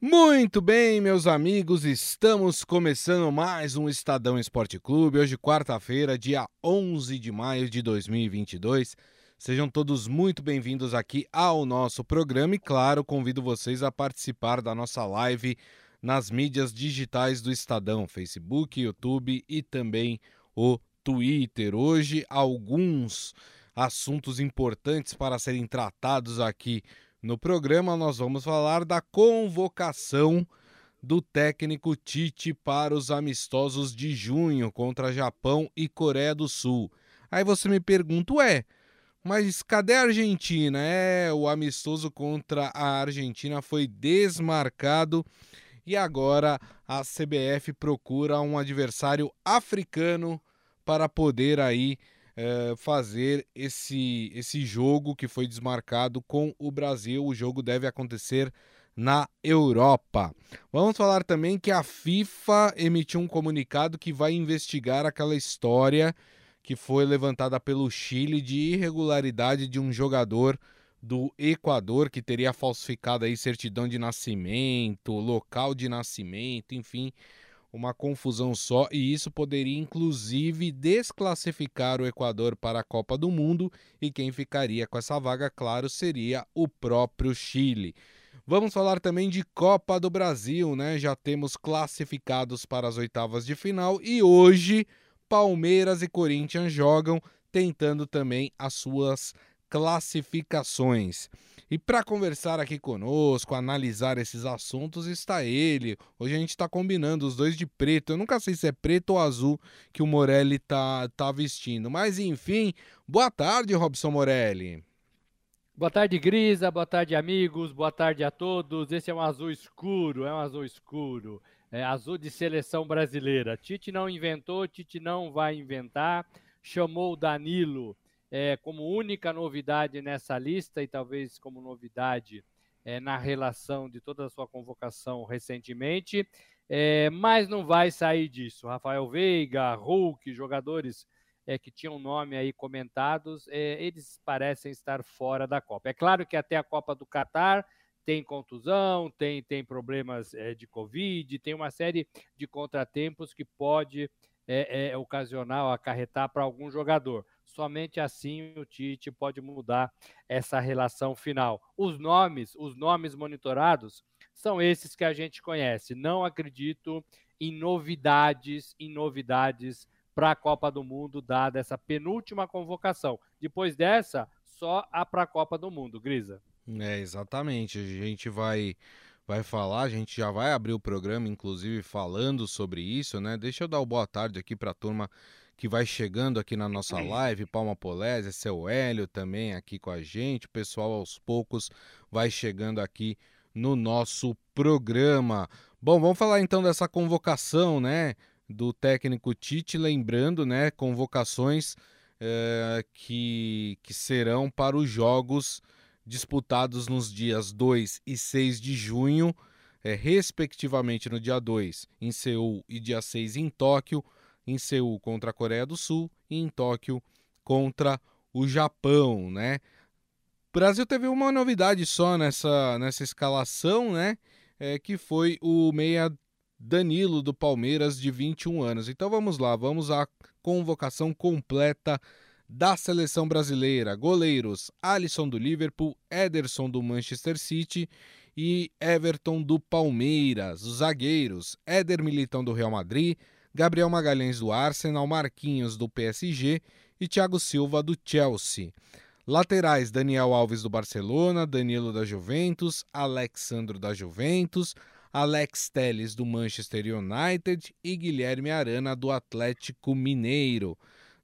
Muito bem, meus amigos, estamos começando mais um Estadão Esporte Clube. Hoje, quarta-feira, dia 11 de maio de 2022. Sejam todos muito bem-vindos aqui ao nosso programa e, claro, convido vocês a participar da nossa live nas mídias digitais do Estadão, Facebook, YouTube e também o Twitter. Hoje, alguns assuntos importantes para serem tratados aqui no programa nós vamos falar da convocação do técnico Tite para os amistosos de junho contra Japão e Coreia do Sul. Aí você me pergunta, ué, mas cadê a Argentina? É, o amistoso contra a Argentina foi desmarcado e agora a CBF procura um adversário africano para poder aí é, fazer esse, esse jogo que foi desmarcado com o Brasil. O jogo deve acontecer na Europa. Vamos falar também que a FIFA emitiu um comunicado que vai investigar aquela história que foi levantada pelo Chile de irregularidade de um jogador do Equador que teria falsificado aí certidão de nascimento, local de nascimento, enfim, uma confusão só, e isso poderia inclusive desclassificar o Equador para a Copa do Mundo, e quem ficaria com essa vaga, claro, seria o próprio Chile. Vamos falar também de Copa do Brasil, né? Já temos classificados para as oitavas de final e hoje Palmeiras e Corinthians jogam tentando também as suas classificações. E para conversar aqui conosco, analisar esses assuntos, está ele. Hoje a gente está combinando os dois de preto. Eu nunca sei se é preto ou azul que o Morelli tá, tá vestindo. Mas enfim, boa tarde, Robson Morelli. Boa tarde, Grisa. Boa tarde, amigos. Boa tarde a todos. Esse é um azul escuro, é um azul escuro. É azul de seleção brasileira. Tite não inventou, Tite não vai inventar. Chamou o Danilo é, como única novidade nessa lista e talvez como novidade é, na relação de toda a sua convocação recentemente, é, mas não vai sair disso. Rafael Veiga, Hulk, jogadores é, que tinham nome aí comentados, é, eles parecem estar fora da Copa. É claro que até a Copa do Catar tem contusão, tem, tem problemas é, de Covid, tem uma série de contratempos que pode é, é, ocasionar acarretar para algum jogador. Somente assim o Tite pode mudar essa relação final. Os nomes, os nomes monitorados são esses que a gente conhece. Não acredito em novidades, em novidades para a Copa do Mundo, dada essa penúltima convocação. Depois dessa, só a para a Copa do Mundo, Grisa. É, exatamente. A gente vai vai falar, a gente já vai abrir o programa, inclusive, falando sobre isso, né? Deixa eu dar o boa tarde aqui para a turma que vai chegando aqui na nossa live, Palma Polese, seu Hélio também aqui com a gente, o pessoal aos poucos vai chegando aqui no nosso programa. Bom, vamos falar então dessa convocação, né, do técnico Tite, lembrando, né, convocações é, que, que serão para os jogos disputados nos dias 2 e 6 de junho, é, respectivamente no dia 2 em Seul e dia 6 em Tóquio, em Seul contra a Coreia do Sul e em Tóquio contra o Japão, né? O Brasil teve uma novidade só nessa, nessa escalação, né? É, que foi o meia Danilo do Palmeiras de 21 anos. Então vamos lá, vamos à convocação completa da seleção brasileira. Goleiros: Alisson do Liverpool, Ederson do Manchester City e Everton do Palmeiras. Os zagueiros: Éder Militão do Real Madrid, Gabriel Magalhães do Arsenal, Marquinhos do PSG e Thiago Silva do Chelsea. Laterais: Daniel Alves do Barcelona, Danilo da Juventus, Alexandro da Juventus, Alex Telles do Manchester United e Guilherme Arana do Atlético Mineiro.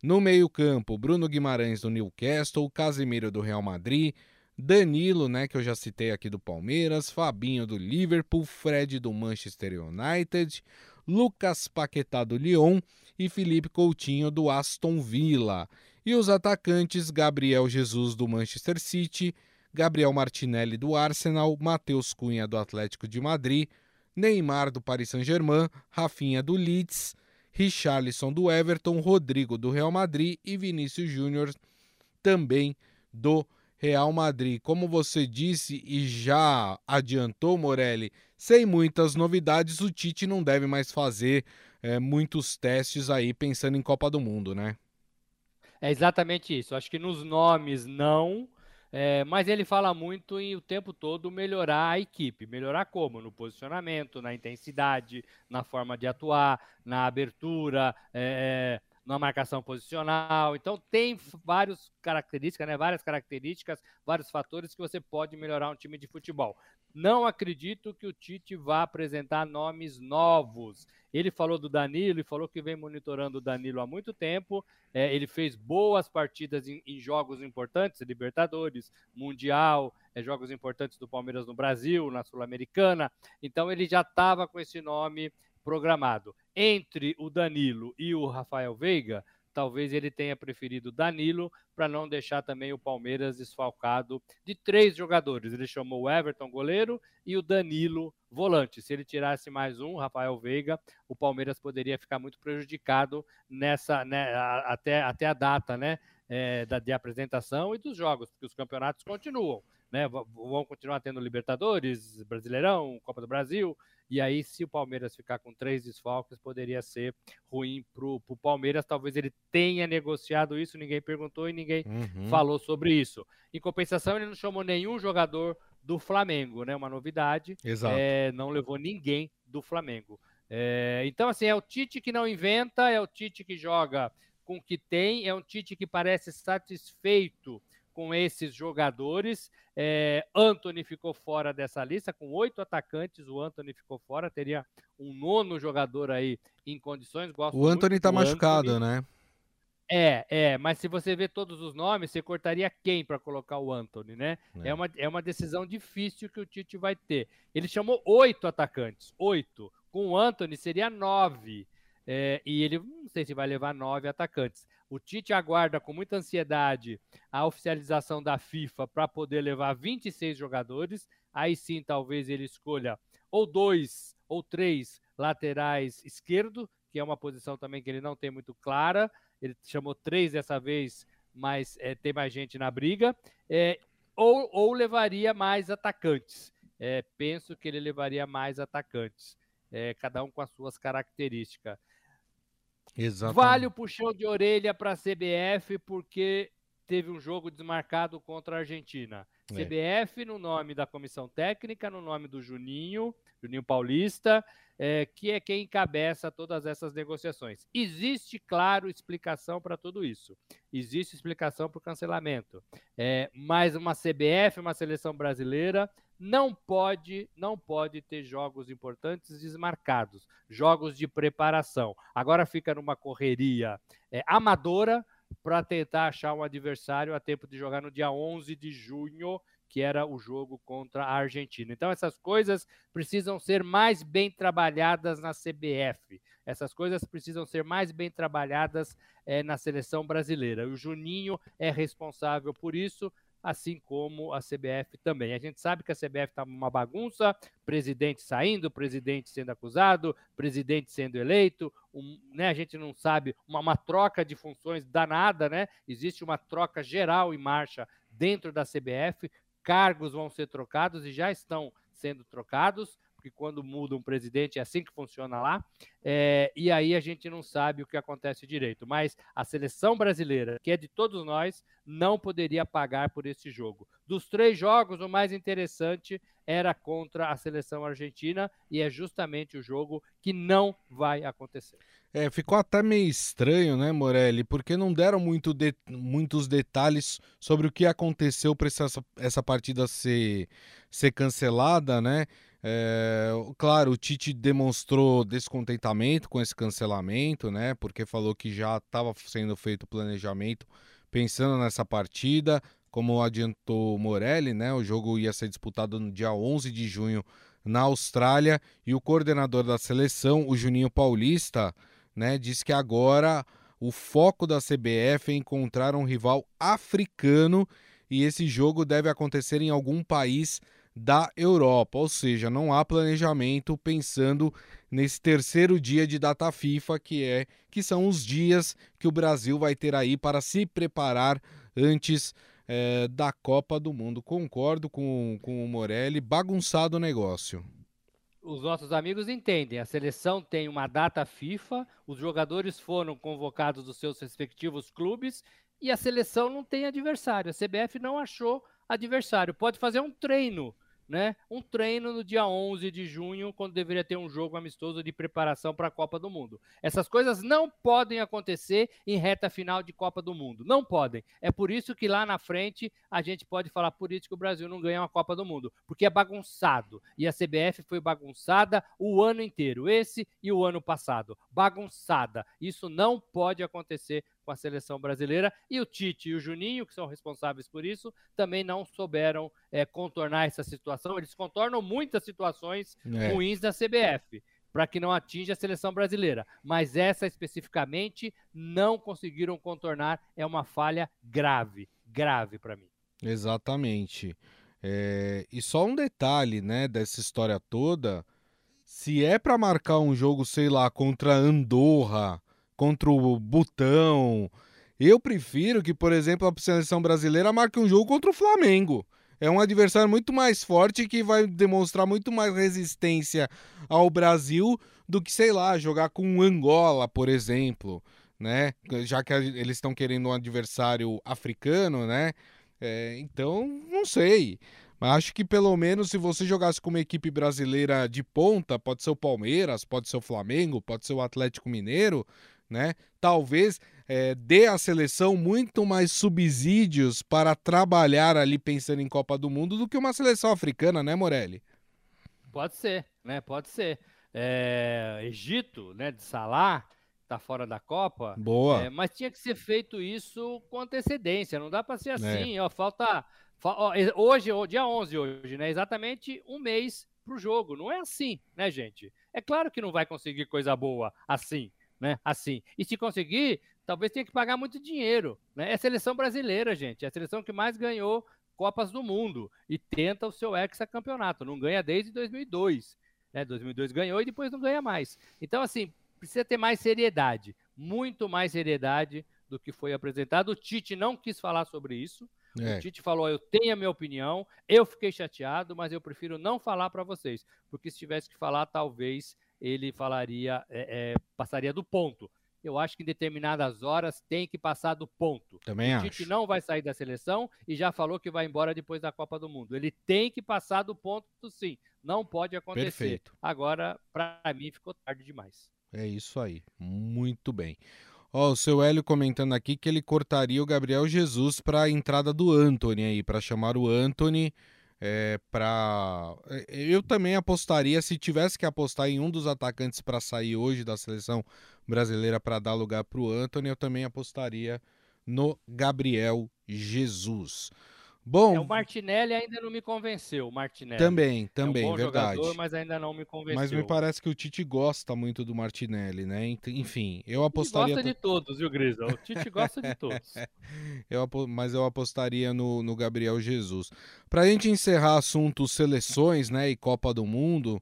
No meio-campo, Bruno Guimarães do Newcastle, Casemiro do Real Madrid, Danilo, né, que eu já citei aqui do Palmeiras, Fabinho do Liverpool, Fred do Manchester United, Lucas Paquetá do Lyon e Felipe Coutinho do Aston Villa. E os atacantes Gabriel Jesus do Manchester City, Gabriel Martinelli do Arsenal, Matheus Cunha do Atlético de Madrid, Neymar do Paris Saint-Germain, Rafinha do Leeds, Richarlison do Everton, Rodrigo do Real Madrid e Vinícius Júnior também do Real Madrid. Como você disse e já adiantou, Morelli, sem muitas novidades, o Tite não deve mais fazer é, muitos testes aí pensando em Copa do Mundo, né? É exatamente isso. Acho que nos nomes não, é, mas ele fala muito em o tempo todo melhorar a equipe. Melhorar como? No posicionamento, na intensidade, na forma de atuar, na abertura, é, na marcação posicional. Então tem várias características, né? Várias características, vários fatores que você pode melhorar um time de futebol. Não acredito que o Tite vá apresentar nomes novos. Ele falou do Danilo e falou que vem monitorando o Danilo há muito tempo. É, ele fez boas partidas em, em, jogos importantes, Libertadores, Mundial, é, jogos importantes do Palmeiras no Brasil, na Sul-Americana. Então ele já estava com esse nome programado. Entre o Danilo e o Rafael Veiga, talvez ele tenha preferido Danilo para não deixar também o Palmeiras desfalcado de três jogadores. Ele chamou o Everton, goleiro, e o Danilo, volante. Se ele tirasse mais um, Rafael Veiga, o Palmeiras poderia ficar muito prejudicado nessa, né, até, até a data, né? É, da, de apresentação e dos jogos, porque os campeonatos continuam, né? Vão continuar tendo Libertadores, Brasileirão, Copa do Brasil, e aí, se o Palmeiras ficar com três desfalques, poderia ser ruim para o Palmeiras. Talvez ele tenha negociado isso, ninguém perguntou e ninguém uhum. falou sobre isso. Em compensação, ele não chamou nenhum jogador do Flamengo, né? Uma novidade. Exato. É, não levou ninguém do Flamengo. É, então, assim, é o Tite que não inventa, é o Tite que joga com o que tem, é um Tite que parece satisfeito com esses jogadores. É, Anthony ficou fora dessa lista, com oito atacantes, o Anthony ficou fora, teria um nono jogador aí em condições. Gosto o Anthony tá machucado, Anthony. né? É, é, mas se você ver todos os nomes, você cortaria quem para colocar o Anthony, né? É. é. uma, é uma decisão difícil que o Tite vai ter. Ele chamou oito atacantes, oito. Com o Anthony seria nove. É, e ele não sei se vai levar nove atacantes. O Tite aguarda com muita ansiedade a oficialização da FIFA para poder levar 26 jogadores. Aí sim, talvez ele escolha ou dois ou três laterais esquerdo, que é uma posição também que ele não tem muito clara. Ele chamou três dessa vez, mas é, tem mais gente na briga. É, ou, ou levaria mais atacantes. É, penso que ele levaria mais atacantes, é, cada um com as suas características. Exatamente. Vale o puxão de orelha para a CBF porque teve um jogo desmarcado contra a Argentina. É. CBF no nome da comissão técnica, no nome do Juninho, Juninho Paulista, é, que é quem encabeça todas essas negociações. Existe, claro, explicação para tudo isso. Existe explicação para o cancelamento. É, mas uma CBF, uma seleção brasileira, não pode, não pode ter jogos importantes desmarcados, jogos de preparação. Agora fica numa correria é, amadora para tentar achar um adversário a tempo de jogar no dia 11 de junho, que era o jogo contra a Argentina. Então essas coisas precisam ser mais bem trabalhadas na CBF. Essas coisas precisam ser mais bem trabalhadas é, na seleção brasileira. O Juninho é responsável por isso assim como a CBF também. A gente sabe que a CBF está uma bagunça, presidente saindo, presidente sendo acusado, presidente sendo eleito, um, né, a gente não sabe, uma, uma troca de funções danada, né? Existe uma troca geral em marcha dentro da CBF, cargos vão ser trocados e já estão sendo trocados porque quando muda um presidente é assim que funciona lá, é, e aí a gente não sabe o que acontece direito. Mas a seleção brasileira, que é de todos nós, não poderia pagar por esse jogo. Dos três jogos, o mais interessante era contra a seleção argentina, e é justamente o jogo que não vai acontecer. É, ficou até meio estranho, né, Morelli? Porque não deram muito de, muitos detalhes sobre o que aconteceu para essa, essa partida ser, ser cancelada, né? É, claro, o Tite demonstrou descontentamento com esse cancelamento, né? Porque falou que já estava sendo feito o planejamento pensando nessa partida. Como adiantou Morelli, né? O jogo ia ser disputado no dia 11 de junho na Austrália e o coordenador da seleção, o Juninho Paulista, né, disse que agora o foco da CBF é encontrar um rival africano e esse jogo deve acontecer em algum país da Europa, ou seja, não há planejamento pensando nesse terceiro dia de data FIFA, que é que são os dias que o Brasil vai ter aí para se preparar antes é, da Copa do Mundo. Concordo com, com o Morelli, bagunçado o negócio. Os nossos amigos entendem, a seleção tem uma data FIFA, os jogadores foram convocados dos seus respectivos clubes e a seleção não tem adversário. A CBF não achou adversário. Pode fazer um treino né, um treino no dia 11 de junho, quando deveria ter um jogo amistoso de preparação para a Copa do Mundo. Essas coisas não podem acontecer em reta final de Copa do Mundo. Não podem. É por isso que lá na frente a gente pode falar por isso que o Brasil não ganha uma Copa do Mundo, porque é bagunçado. E a CBF foi bagunçada o ano inteiro, esse e o ano passado. Bagunçada. Isso não pode acontecer com a seleção brasileira. E o Tite e o Juninho, que são responsáveis por isso, também não souberam é, contornar essa situação. Eles contornam muitas situações é. ruins da CBF para que não atinja a seleção brasileira. Mas essa especificamente não conseguiram contornar. É uma falha grave, grave para mim. Exatamente. É... E só um detalhe, né, dessa história toda. Se é para marcar um jogo, sei lá, contra Andorra, contra o Butão. Eu prefiro que, por exemplo, a seleção brasileira marque um jogo contra o Flamengo. É um adversário muito mais forte que vai demonstrar muito mais resistência ao Brasil do que, sei lá, jogar com Angola, por exemplo, né? Já que eles estão querendo um adversário africano, né? É, então, não sei. Mas acho que pelo menos se você jogasse com uma equipe brasileira de ponta, pode ser o Palmeiras, pode ser o Flamengo, pode ser o Atlético Mineiro, né? Talvez é, dê à seleção muito mais subsídios para trabalhar ali pensando em Copa do Mundo do que uma seleção africana, né, Morelli? Pode ser, né? Pode ser. É, Egito, né, de Salah, tá fora da Copa. Boa. É, mas tinha que ser feito isso com antecedência. Não dá para ser é. assim. Ó, falta, ó, hoje, dia 11 hoje, né? Exatamente um mês pro jogo. Não é assim, né, gente? É claro que não vai conseguir coisa boa assim né? Assim. E se conseguir, talvez tenha que pagar muito dinheiro, né? É a seleção brasileira, gente. É a seleção que mais ganhou Copas do Mundo e tenta o seu hexacampeonato. Não ganha desde 2002. Né? 2002 ganhou e depois não ganha mais. Então, assim, precisa ter mais seriedade. Muito mais seriedade do que foi apresentado. O Tite não quis falar sobre isso. É. O Tite falou: eu tenho a minha opinião, eu fiquei chateado, mas eu prefiro não falar para vocês, porque se tivesse que falar, talvez ele falaria, é, é, passaria do ponto. Eu acho que em determinadas horas tem que passar do ponto. Também o Tite não vai sair da seleção e já falou que vai embora depois da Copa do Mundo. Ele tem que passar do ponto, sim. Não pode acontecer. Perfeito. Agora, para mim, ficou tarde demais. É isso aí. Muito bem. Ó, o seu Hélio comentando aqui que ele cortaria o Gabriel Jesus para a entrada do Anthony aí, para chamar o Anthony é, para é, eu também apostaria se tivesse que apostar em um dos atacantes para sair hoje da seleção brasileira para dar lugar para o Anthony, eu também apostaria no Gabriel Jesus. Bom, é, o Martinelli ainda não me convenceu, Martinelli. Também, também, é um verdade. Jogador, mas ainda não me convenceu. Mas me parece que o Tite gosta muito do Martinelli, né? Enfim, eu apostaria. Ele gosta de todos, viu, Grisa? O Tite gosta de todos. eu, mas eu apostaria no, no Gabriel Jesus. Para a gente encerrar assunto seleções, né, e Copa do Mundo,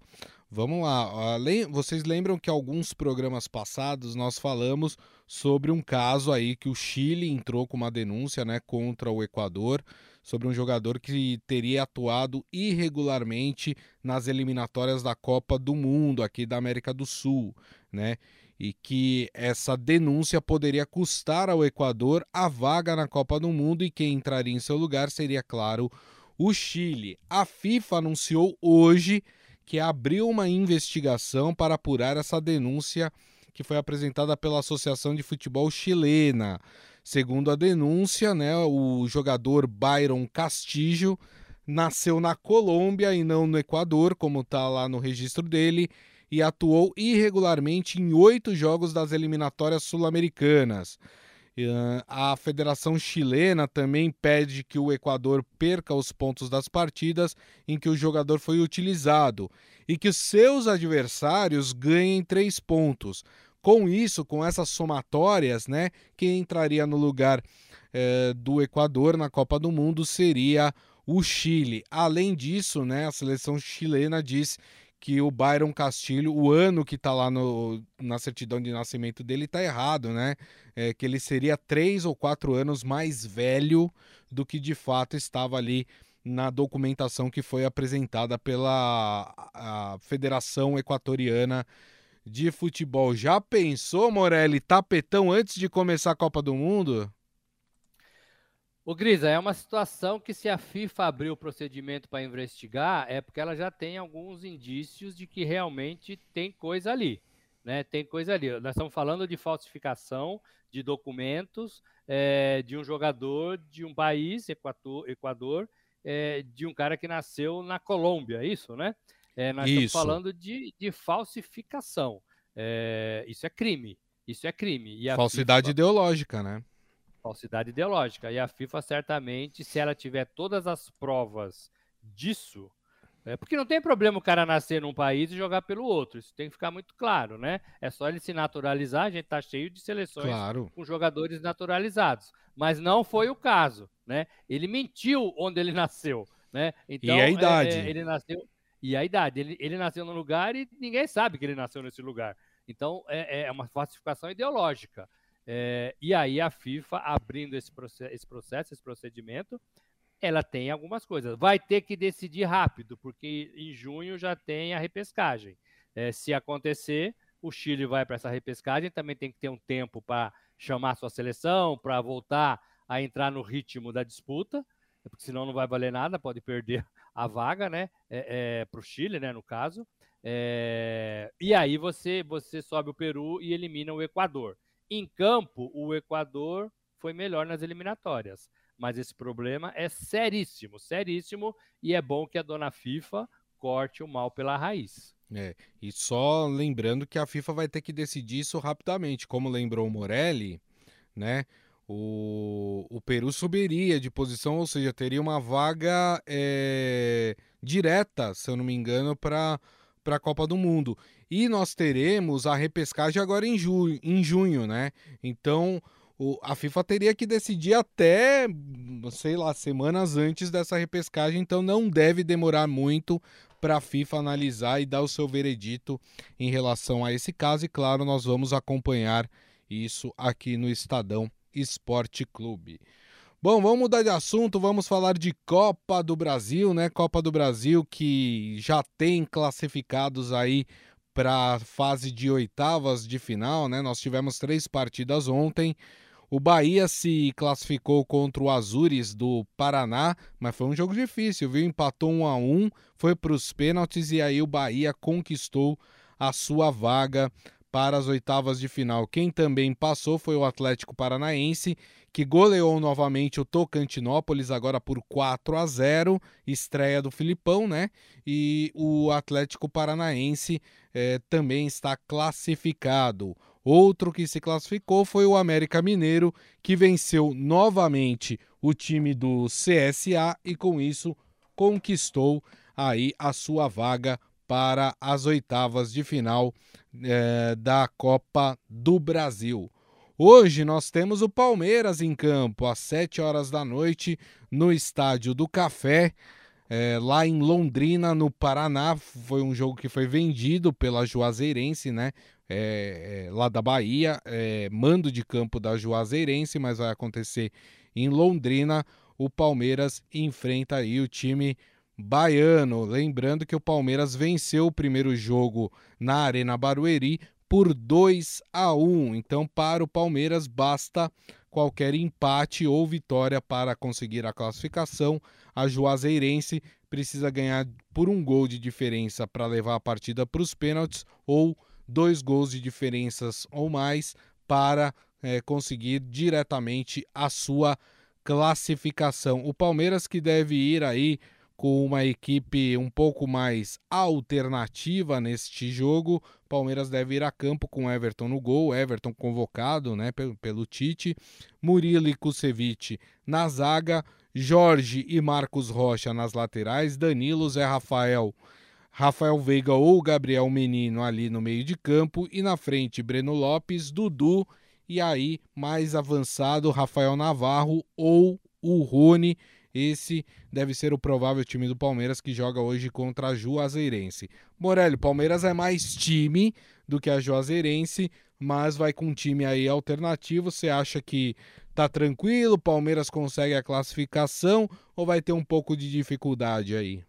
Vamos lá. Vocês lembram que alguns programas passados nós falamos sobre um caso aí que o Chile entrou com uma denúncia né, contra o Equador sobre um jogador que teria atuado irregularmente nas eliminatórias da Copa do Mundo aqui da América do Sul, né? E que essa denúncia poderia custar ao Equador a vaga na Copa do Mundo e quem entraria em seu lugar seria, claro, o Chile. A FIFA anunciou hoje que abriu uma investigação para apurar essa denúncia que foi apresentada pela Associação de Futebol Chilena. Segundo a denúncia, né, o jogador Byron Castillo nasceu na Colômbia e não no Equador, como está lá no registro dele, e atuou irregularmente em oito jogos das eliminatórias sul-americanas. A Federação Chilena também pede que o Equador perca os pontos das partidas em que o jogador foi utilizado e que seus adversários ganhem três pontos. Com isso, com essas somatórias, né, quem entraria no lugar é, do Equador na Copa do Mundo seria o Chile. Além disso, né, a seleção chilena diz que o Byron Castilho, o ano que está lá no, na certidão de nascimento dele, está errado, né? É, que ele seria três ou quatro anos mais velho do que de fato estava ali na documentação que foi apresentada pela Federação Equatoriana de Futebol. Já pensou, Morelli, tapetão antes de começar a Copa do Mundo? O Grisa, é uma situação que se a FIFA abrir o procedimento para investigar, é porque ela já tem alguns indícios de que realmente tem coisa ali. Né? Tem coisa ali. Nós estamos falando de falsificação de documentos é, de um jogador de um país, Equador, Equador é, de um cara que nasceu na Colômbia, é isso, né? É, nós isso. estamos falando de, de falsificação. isso é crime. Isso é crime. Falsidade FIFA... ideológica, né? falsidade ideológica. E a FIFA, certamente, se ela tiver todas as provas disso, é porque não tem problema o cara nascer num país e jogar pelo outro. Isso tem que ficar muito claro, né? É só ele se naturalizar. A gente tá cheio de seleções claro. com jogadores naturalizados. Mas não foi o caso, né? Ele mentiu onde ele nasceu, né? Então, e a idade? É, é, ele nasceu e a idade. Ele, ele nasceu num lugar e ninguém sabe que ele nasceu nesse lugar. Então é, é uma falsificação ideológica. É, e aí a FIFA, abrindo esse, processo, esse processo, esse procedimento, ela tem algumas coisas. Vai ter que decidir rápido, porque em junho já tem a repescagem. É, se acontecer, o Chile vai para essa repescagem, também tem que ter um tempo para chamar sua seleção, para voltar a entrar no ritmo da disputa, porque senão não vai valer nada, pode perder a vaga, né? É, é para o Chile, né? No caso. É, e aí você, você sobe o Peru e elimina o Equador. Em campo, o Equador foi melhor nas eliminatórias. Mas esse problema é seríssimo, seríssimo, e é bom que a dona FIFA corte o mal pela raiz. É, e só lembrando que a FIFA vai ter que decidir isso rapidamente. Como lembrou o Morelli, né? O, o Peru subiria de posição, ou seja, teria uma vaga é, direta, se eu não me engano, para a Copa do Mundo. E nós teremos a repescagem agora em, ju em junho, né? Então o, a FIFA teria que decidir até, sei lá, semanas antes dessa repescagem, então não deve demorar muito para a FIFA analisar e dar o seu veredito em relação a esse caso. E claro, nós vamos acompanhar isso aqui no Estadão Esporte Clube. Bom, vamos mudar de assunto, vamos falar de Copa do Brasil, né? Copa do Brasil que já tem classificados aí para a fase de oitavas de final, né? Nós tivemos três partidas ontem. O Bahia se classificou contra o Azures do Paraná, mas foi um jogo difícil, viu? Empatou um a um, foi para os pênaltis e aí o Bahia conquistou a sua vaga para as oitavas de final. Quem também passou foi o Atlético Paranaense, que goleou novamente o Tocantinópolis agora por 4 a 0, estreia do Filipão, né? E o Atlético Paranaense eh, também está classificado. Outro que se classificou foi o América Mineiro, que venceu novamente o time do CSA e com isso conquistou aí a sua vaga para as oitavas de final eh, da Copa do Brasil. Hoje nós temos o Palmeiras em campo às 7 horas da noite no Estádio do Café, é, lá em Londrina, no Paraná. Foi um jogo que foi vendido pela Juazeirense, né? É, é, lá da Bahia, é, mando de campo da Juazeirense, mas vai acontecer em Londrina. O Palmeiras enfrenta aí o time baiano. Lembrando que o Palmeiras venceu o primeiro jogo na Arena Barueri por 2 a 1. Então, para o Palmeiras, basta qualquer empate ou vitória para conseguir a classificação. A Juazeirense precisa ganhar por um gol de diferença para levar a partida para os pênaltis ou dois gols de diferenças ou mais para é, conseguir diretamente a sua classificação. O Palmeiras que deve ir aí com uma equipe um pouco mais alternativa neste jogo. Palmeiras deve ir a campo com Everton no gol, Everton convocado né, pelo, pelo Tite, Murilo e Kusevich na zaga, Jorge e Marcos Rocha nas laterais, Danilo, Zé Rafael, Rafael Veiga ou Gabriel Menino ali no meio de campo e na frente Breno Lopes, Dudu e aí mais avançado Rafael Navarro ou o Rony Esse deve ser o provável time do Palmeiras que joga hoje contra a Juazeirense. Morelli, Palmeiras é mais time do que a Juazeirense, mas vai com um time aí alternativo. Você acha que tá tranquilo? Palmeiras consegue a classificação ou vai ter um pouco de dificuldade aí?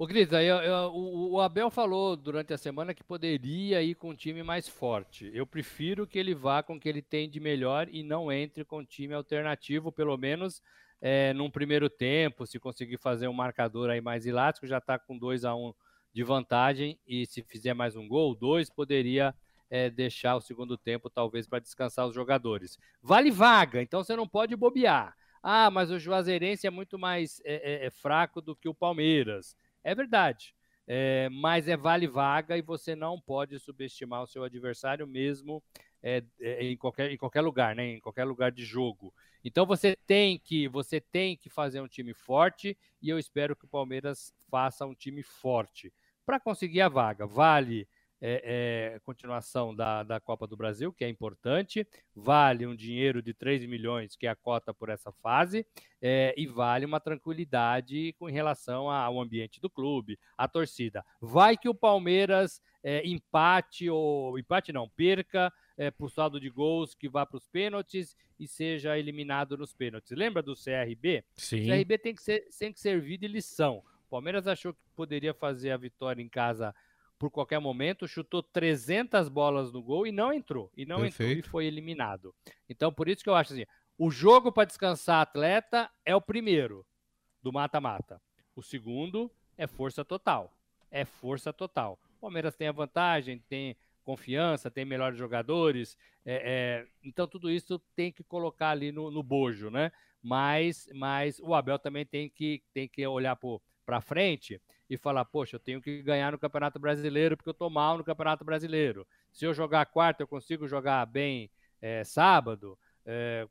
O Gris, aí, eu, o, o, Abel falou durante a semana que poderia ir com um time mais forte. Eu prefiro que ele vá com o que ele tem de melhor e não entre com time alternativo, pelo menos é, num primeiro tempo. Se conseguir fazer um marcador aí mais elástico, já está com 2 a 1 um de vantagem e se fizer mais um gol, dois, poderia é, deixar o segundo tempo talvez para descansar os jogadores. Vale vaga, então você não pode bobear. Ah, mas o Juazeirense é muito mais é, é, fraco do que o Palmeiras. É verdade. Mas é vale vaga e você não pode subestimar o seu adversário mesmo é, é, em, qualquer, em qualquer lugar, né? Em qualquer lugar de jogo. Então você tem que você tem que fazer um time forte e eu espero que o Palmeiras faça um time forte para conseguir a vaga. Vale é, é, continuação da, da Copa do Brasil, que é importante, vale um dinheiro de 3 milhões, que é a cota por essa fase, é, e vale uma tranquilidade com relação ao ambiente do clube, a torcida. Vai que o Palmeiras é, empate, ou empate não, perca é, por saldo de gols que vá para os pênaltis e seja eliminado nos pênaltis. Lembra do CRB? Sim. O CRB tem que, ser, tem que servir de lição. O Palmeiras achou que poderia fazer a vitória em casa por qualquer momento, chutou 300 bolas no gol e não entrou. E não Perfeito. entrou e foi eliminado. Então, por isso que eu acho assim: o jogo para descansar atleta é o primeiro do mata-mata. O segundo é força total. É força total. O Palmeiras tem a vantagem, tem confiança, tem melhores jogadores. É, é, então, tudo isso tem que colocar ali no, no bojo, né? Mas, mas o Abel também tem que, tem que olhar para frente e falar, poxa, eu tenho que ganhar no Campeonato Brasileiro porque eu estou mal no Campeonato Brasileiro. Se eu jogar quarta, eu consigo jogar bem é, sábado, é,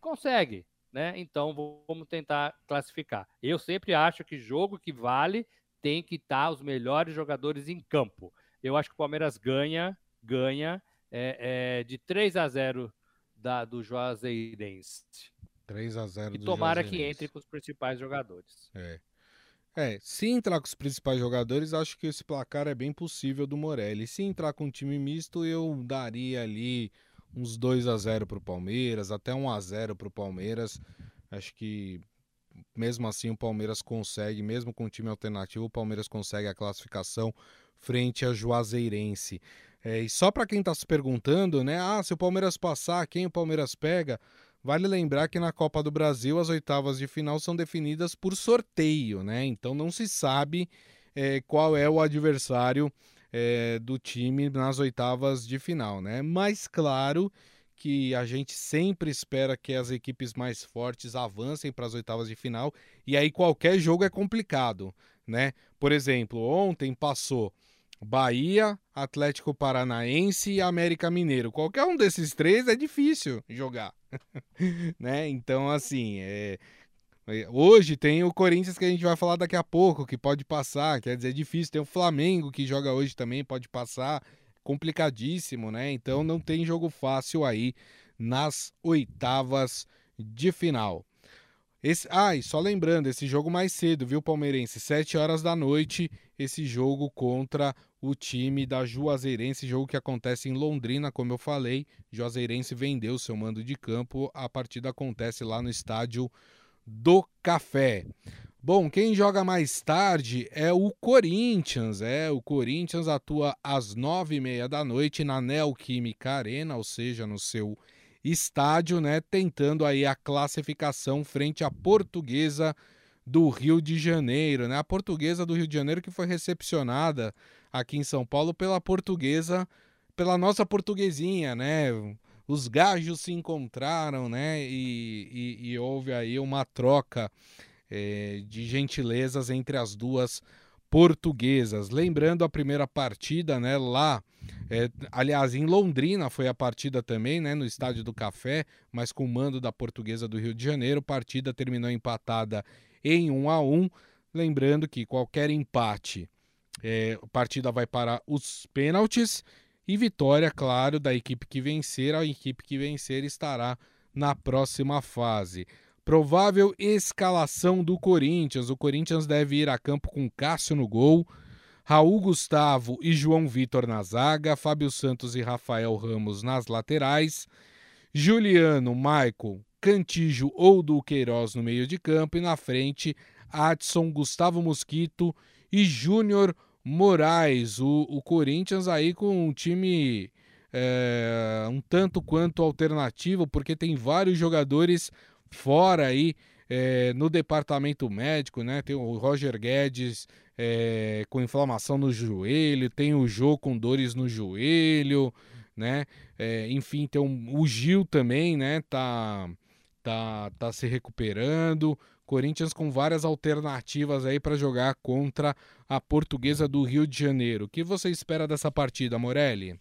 consegue, né? Então vamos tentar classificar. Eu sempre acho que jogo que vale tem que estar tá os melhores jogadores em campo. Eu acho que o Palmeiras ganha, ganha é de 3 a 0 da, do Juazeirense. 3 a 0 E tomara que entre com os principais jogadores. É. É, se entrar com os principais jogadores, acho que esse placar é bem possível do Morelli. Se entrar com um time misto, eu daria ali uns 2 a 0 para o Palmeiras, até 1 a 0 para o Palmeiras. Acho que mesmo assim o Palmeiras consegue, mesmo com um time alternativo, o Palmeiras consegue a classificação frente a Juazeirense. É, e só para quem está se perguntando, né? Ah, se o Palmeiras passar, quem o Palmeiras pega? Vale lembrar que na Copa do Brasil as oitavas de final são definidas por sorteio, né? Então não se sabe é, qual é o adversário é, do time nas oitavas de final, né? Mas claro que a gente sempre espera que as equipes mais fortes avancem para as oitavas de final e aí qualquer jogo é complicado, né? Por exemplo, ontem passou Bahia, Atlético Paranaense e América Mineiro. Qualquer um desses três é difícil jogar, né? Então, assim, é... hoje tem o Corinthians que a gente vai falar daqui a pouco, que pode passar, quer dizer, é difícil. Tem o Flamengo que joga hoje também, pode passar, complicadíssimo, né? Então não tem jogo fácil aí nas oitavas de final. Esse, ah, e só lembrando, esse jogo mais cedo, viu, Palmeirense? 7 horas da noite, esse jogo contra o time da Juazeirense, jogo que acontece em Londrina, como eu falei. Juazeirense vendeu seu mando de campo, a partida acontece lá no estádio do Café. Bom, quem joga mais tarde é o Corinthians. É, o Corinthians atua às nove e meia da noite na Neoquímica Arena, ou seja, no seu estádio, né, tentando aí a classificação frente à Portuguesa do Rio de Janeiro, né? A Portuguesa do Rio de Janeiro que foi recepcionada aqui em São Paulo pela Portuguesa, pela nossa portuguesinha, né? Os gajos se encontraram, né? E, e, e houve aí uma troca é, de gentilezas entre as duas portuguesas. Lembrando a primeira partida, né, lá, é, aliás, em Londrina foi a partida também, né, no Estádio do Café, mas com o mando da portuguesa do Rio de Janeiro. Partida terminou empatada em 1 a 1 Lembrando que qualquer empate, é, a partida vai para os pênaltis e vitória, claro, da equipe que vencer. A equipe que vencer estará na próxima fase Provável escalação do Corinthians. O Corinthians deve ir a campo com Cássio no gol, Raul Gustavo e João Vitor na zaga, Fábio Santos e Rafael Ramos nas laterais, Juliano, Michael, Cantijo ou Duqueiroz no meio de campo e na frente Adson, Gustavo Mosquito e Júnior Moraes. O, o, Corinthians aí com um time é, um tanto quanto alternativo, porque tem vários jogadores fora aí é, no departamento médico, né? Tem o Roger Guedes é, com inflamação no joelho, tem o Jô com dores no joelho, né? É, enfim, tem um, o Gil também, né? Tá, tá, tá se recuperando. Corinthians com várias alternativas aí para jogar contra a Portuguesa do Rio de Janeiro. O que você espera dessa partida, Morelli?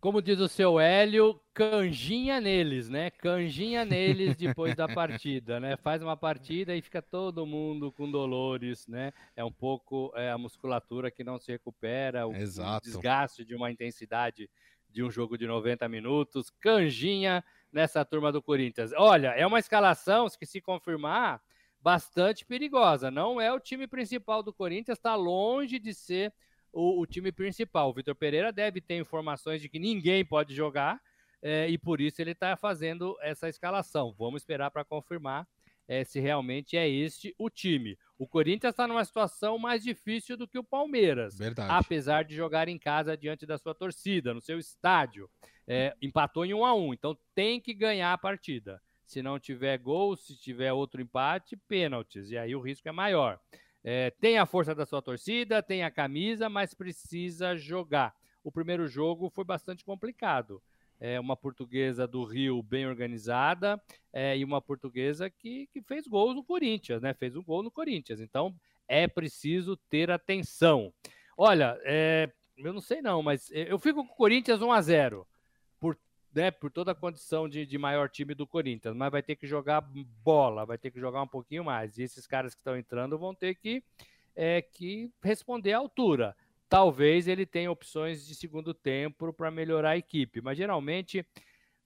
Como diz o seu Hélio, canjinha neles, né? Canjinha neles depois da partida, né? Faz uma partida e fica todo mundo com dolores, né? É um pouco é, a musculatura que não se recupera, o, o desgaste de uma intensidade de um jogo de 90 minutos. Canjinha nessa turma do Corinthians. Olha, é uma escalação que, se confirmar, bastante perigosa. Não é o time principal do Corinthians, está longe de ser o, o time principal. O Vitor Pereira deve ter informações de que ninguém pode jogar é, e por isso ele está fazendo essa escalação. Vamos esperar para confirmar é, se realmente é este o time. O Corinthians está numa situação mais difícil do que o Palmeiras, Verdade. apesar de jogar em casa diante da sua torcida, no seu estádio é, empatou em 1 a 1 então tem que ganhar a partida. Se não tiver gol, se tiver outro empate, pênaltis, e aí o risco é maior. É, tem a força da sua torcida, tem a camisa, mas precisa jogar. O primeiro jogo foi bastante complicado. É uma portuguesa do Rio bem organizada é, e uma portuguesa que, que fez gols no Corinthians, né? Fez um gol no Corinthians. Então é preciso ter atenção. Olha, é, eu não sei não, mas eu fico com o Corinthians 1 a 0 né, por toda a condição de, de maior time do Corinthians, mas vai ter que jogar bola, vai ter que jogar um pouquinho mais. E esses caras que estão entrando vão ter que, é, que responder à altura. Talvez ele tenha opções de segundo tempo para melhorar a equipe, mas geralmente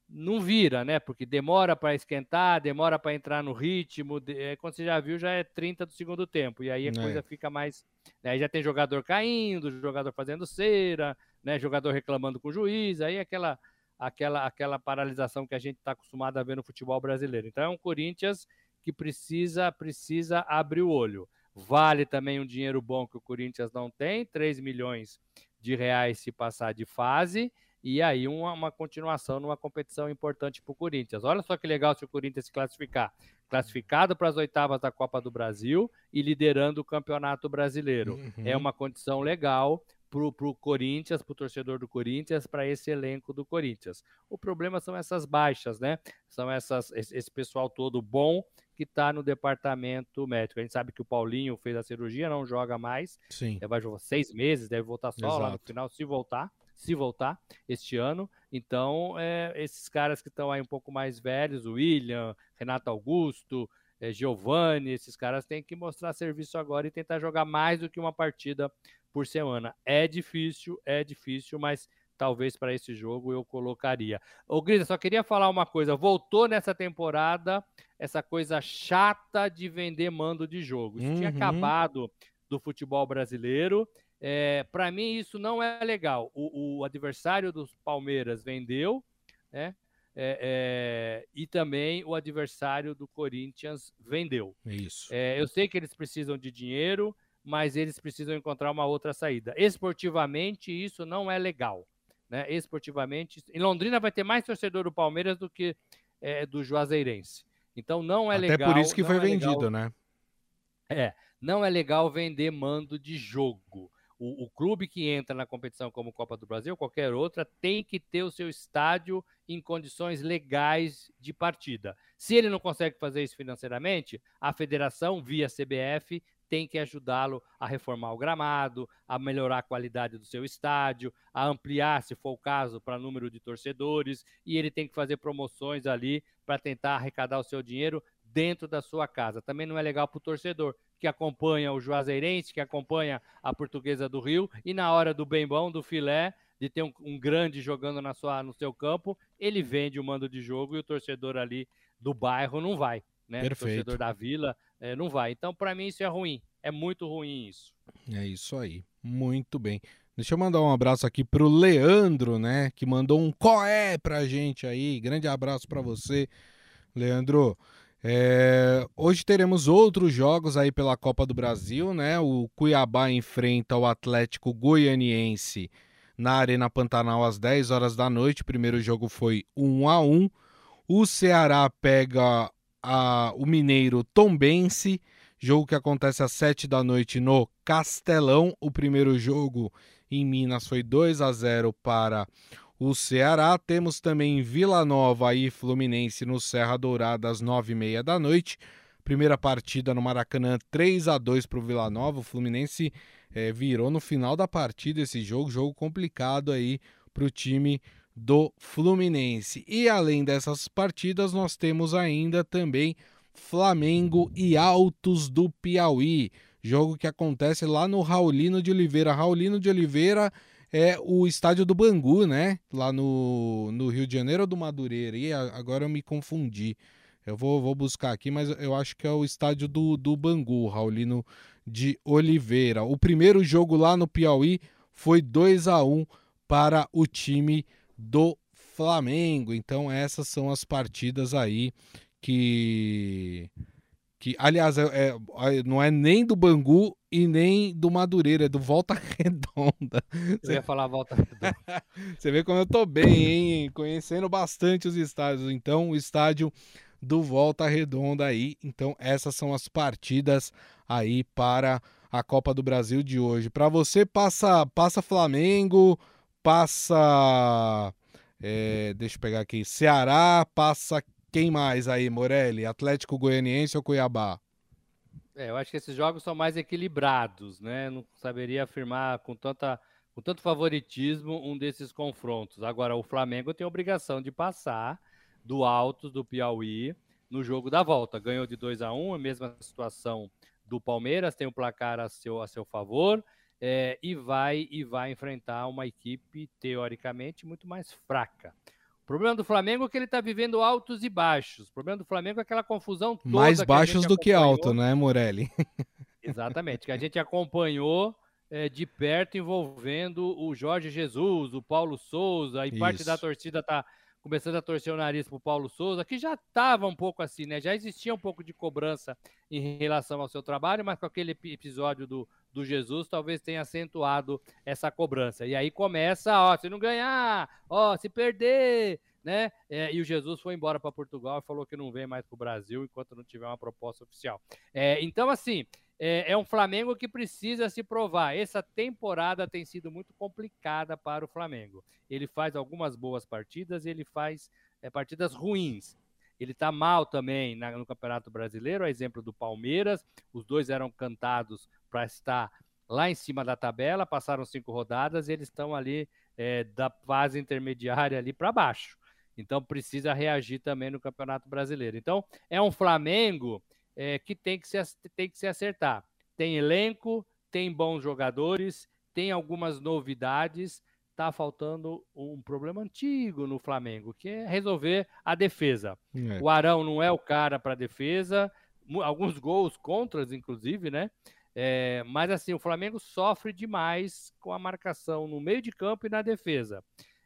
não vira, né? Porque demora para esquentar, demora para entrar no ritmo. De, é, quando você já viu, já é 30 do segundo tempo. E aí a é. coisa fica mais. Né, aí já tem jogador caindo, jogador fazendo cera, né? Jogador reclamando com o juiz, aí aquela aquela, aquela paralisação que a gente está acostumado a ver no futebol brasileiro. Então é um Corinthians que precisa precisa abrir o olho. Vale também um dinheiro bom que o Corinthians não tem, 3 milhões de reais se passar de fase, e aí uma, uma continuação numa competição importante para o Corinthians. Olha só que legal se o Corinthians se classificar. Classificado para as oitavas da Copa do Brasil e liderando o Campeonato Brasileiro. Uhum. É uma condição legal pro, pro Corinthians, pro torcedor do Corinthians, para esse elenco do Corinthians. O problema são essas baixas, né? São essas, esse pessoal todo bom que está no departamento médico. A gente sabe que o Paulinho fez a cirurgia, não joga mais. Sim. Vai jogar seis meses, deve voltar só Exato. lá no final, se voltar se voltar este ano. Então, é, esses caras que estão aí um pouco mais velhos, o William, Renato Augusto, é, Giovanni, esses caras têm que mostrar serviço agora e tentar jogar mais do que uma partida por semana. É difícil, é difícil, mas talvez para esse jogo eu colocaria. Ô, Grisa, só queria falar uma coisa. Voltou nessa temporada essa coisa chata de vender mando de jogo. Isso uhum. tinha acabado do futebol brasileiro. É, para mim, isso não é legal. O, o adversário dos Palmeiras vendeu, né? É, é, e também o adversário do Corinthians vendeu. Isso. É, eu sei que eles precisam de dinheiro, mas eles precisam encontrar uma outra saída. Esportivamente, isso não é legal. Né? Esportivamente, em Londrina vai ter mais torcedor do Palmeiras do que é, do Juazeirense. Então não é Até legal. Até por isso que foi é vendido, legal, né? É, não é legal vender mando de jogo. O, o, clube que entra na competição como Copa do Brasil, qualquer outra, tem que ter o seu estádio em condições legais de partida. Se ele não consegue fazer isso financeiramente, a federação, via CBF, tem que ajudá-lo a reformar o gramado, a melhorar a qualidade do seu estádio, a ampliar, se for o caso, para número de torcedores, e ele tem que fazer promoções ali para tentar arrecadar o seu dinheiro dentro da sua casa. Também não é legal para o torcedor que acompanha o Juazeirense, que acompanha a Portuguesa do Rio, e na hora do bem bom, do filé, de ter um, um, grande jogando na sua, no seu campo, ele vende o mando de jogo e o torcedor ali do bairro não vai. né? Perfeito. Torcedor da Vila é, não vai. Então, para mim, isso é ruim. É muito ruim isso. É isso aí. Muito bem. Deixa eu mandar um abraço aqui pro Leandro, né? Que mandou um coé pra gente aí. Grande abraço para você, Leandro. É, hoje teremos outros jogos aí pela Copa do Brasil, né? O Cuiabá enfrenta o Atlético Goianiense na Arena Pantanal às 10 horas da noite. O primeiro jogo foi 1 a 1. O Ceará pega a, o Mineiro Tombense, jogo que acontece às 7 da noite no Castelão. O primeiro jogo em Minas foi 2 a 0 para o Ceará. Temos também Vila Nova e Fluminense no Serra Dourada às nove e meia da noite. Primeira partida no Maracanã, 3 a 2 para o Vila Nova. O Fluminense é, virou no final da partida esse jogo, jogo complicado aí para o time do Fluminense. E além dessas partidas, nós temos ainda também Flamengo e Altos do Piauí. Jogo que acontece lá no Raulino de Oliveira. Raulino de Oliveira é o estádio do Bangu, né? Lá no, no Rio de Janeiro ou do Madureira? E agora eu me confundi. Eu vou, vou buscar aqui, mas eu acho que é o estádio do, do Bangu, Raulino de Oliveira. O primeiro jogo lá no Piauí foi 2 a 1 para o time do Flamengo. Então essas são as partidas aí que que aliás é, é, não é nem do Bangu e nem do Madureira, é do Volta Redonda. Eu ia falar Volta Redonda. Você vê como eu tô bem, hein? Conhecendo bastante os estádios. Então, o estádio do Volta Redonda aí. Então, essas são as partidas aí para a Copa do Brasil de hoje. Para você passa passa Flamengo, passa é, deixa eu pegar aqui, Ceará, passa quem mais aí, Morelli? Atlético Goianiense ou Cuiabá? É, eu acho que esses jogos são mais equilibrados, né? Não saberia afirmar com, tanta, com tanto favoritismo um desses confrontos. Agora, o Flamengo tem a obrigação de passar do alto do Piauí no jogo da volta. Ganhou de 2 a 1 um, a mesma situação do Palmeiras, tem o placar a seu, a seu favor. É, e vai e vai enfrentar uma equipe teoricamente muito mais fraca problema do Flamengo é que ele está vivendo altos e baixos. O problema do Flamengo é aquela confusão toda. Mais baixos do que alto, né, Morelli? Exatamente, que a gente acompanhou é, de perto envolvendo o Jorge Jesus, o Paulo Souza, e Isso. parte da torcida está começando a torcer o nariz para o Paulo Souza, que já estava um pouco assim, né? Já existia um pouco de cobrança em relação ao seu trabalho, mas com aquele episódio do, do Jesus talvez tenha acentuado essa cobrança. E aí começa, ó, se não ganhar, ó, se perder, né? É, e o Jesus foi embora para Portugal e falou que não vem mais para o Brasil enquanto não tiver uma proposta oficial. É, então, assim, é, é, um Flamengo que precisa se provar. Essa temporada tem sido muito complicada para o Flamengo. Ele faz algumas boas partidas, ele faz é, partidas ruins. Ele está mal também na, no Campeonato Brasileiro, a exemplo do Palmeiras. Os dois eram cantados para estar lá em cima da tabela, passaram cinco rodadas e eles estão ali é, da fase intermediária ali para baixo. Então precisa reagir também no Campeonato Brasileiro. Então é um Flamengo é, que tem que, se, tem que se acertar. Tem elenco, tem bons jogadores, tem algumas novidades. Está faltando um problema antigo no Flamengo, que é resolver a defesa. É. O Arão não é o cara para defesa, alguns gols contras, inclusive, né? É, mas assim, o Flamengo sofre demais com a marcação no meio de campo e na defesa.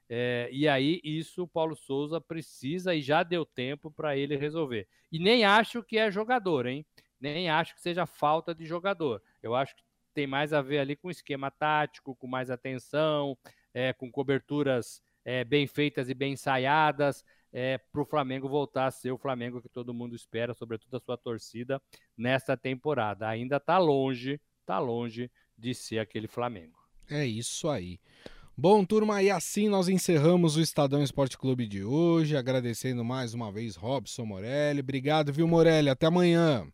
É, e aí, isso o Paulo Souza precisa e já deu tempo para ele resolver. E nem acho que é jogador, hein? Nem acho que seja falta de jogador. Eu acho que tem mais a ver ali com esquema tático, com mais atenção, é, com coberturas é, bem feitas e bem ensaiadas, é, para o Flamengo voltar a ser o Flamengo que todo mundo espera, sobretudo a sua torcida, nesta temporada. Ainda está longe, está longe de ser aquele Flamengo. É isso aí. Bom, turma, e assim nós encerramos o Estadão Esporte Clube de hoje, agradecendo mais uma vez Robson Morelli. Obrigado, viu, Morelli? Até amanhã.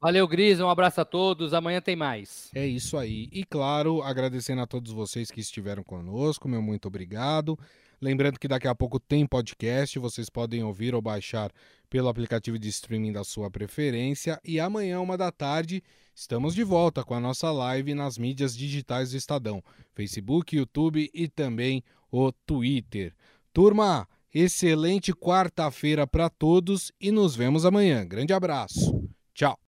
Valeu, Gris, um abraço a todos. Amanhã tem mais. É isso aí. E claro, agradecendo a todos vocês que estiveram conosco, meu muito obrigado. Lembrando que daqui a pouco tem podcast, vocês podem ouvir ou baixar pelo aplicativo de streaming da sua preferência. E amanhã, uma da tarde, estamos de volta com a nossa live nas mídias digitais do Estadão: Facebook, YouTube e também o Twitter. Turma, Excelente quarta-feira para todos e nos vemos amanhã. Grande abraço. Tchau.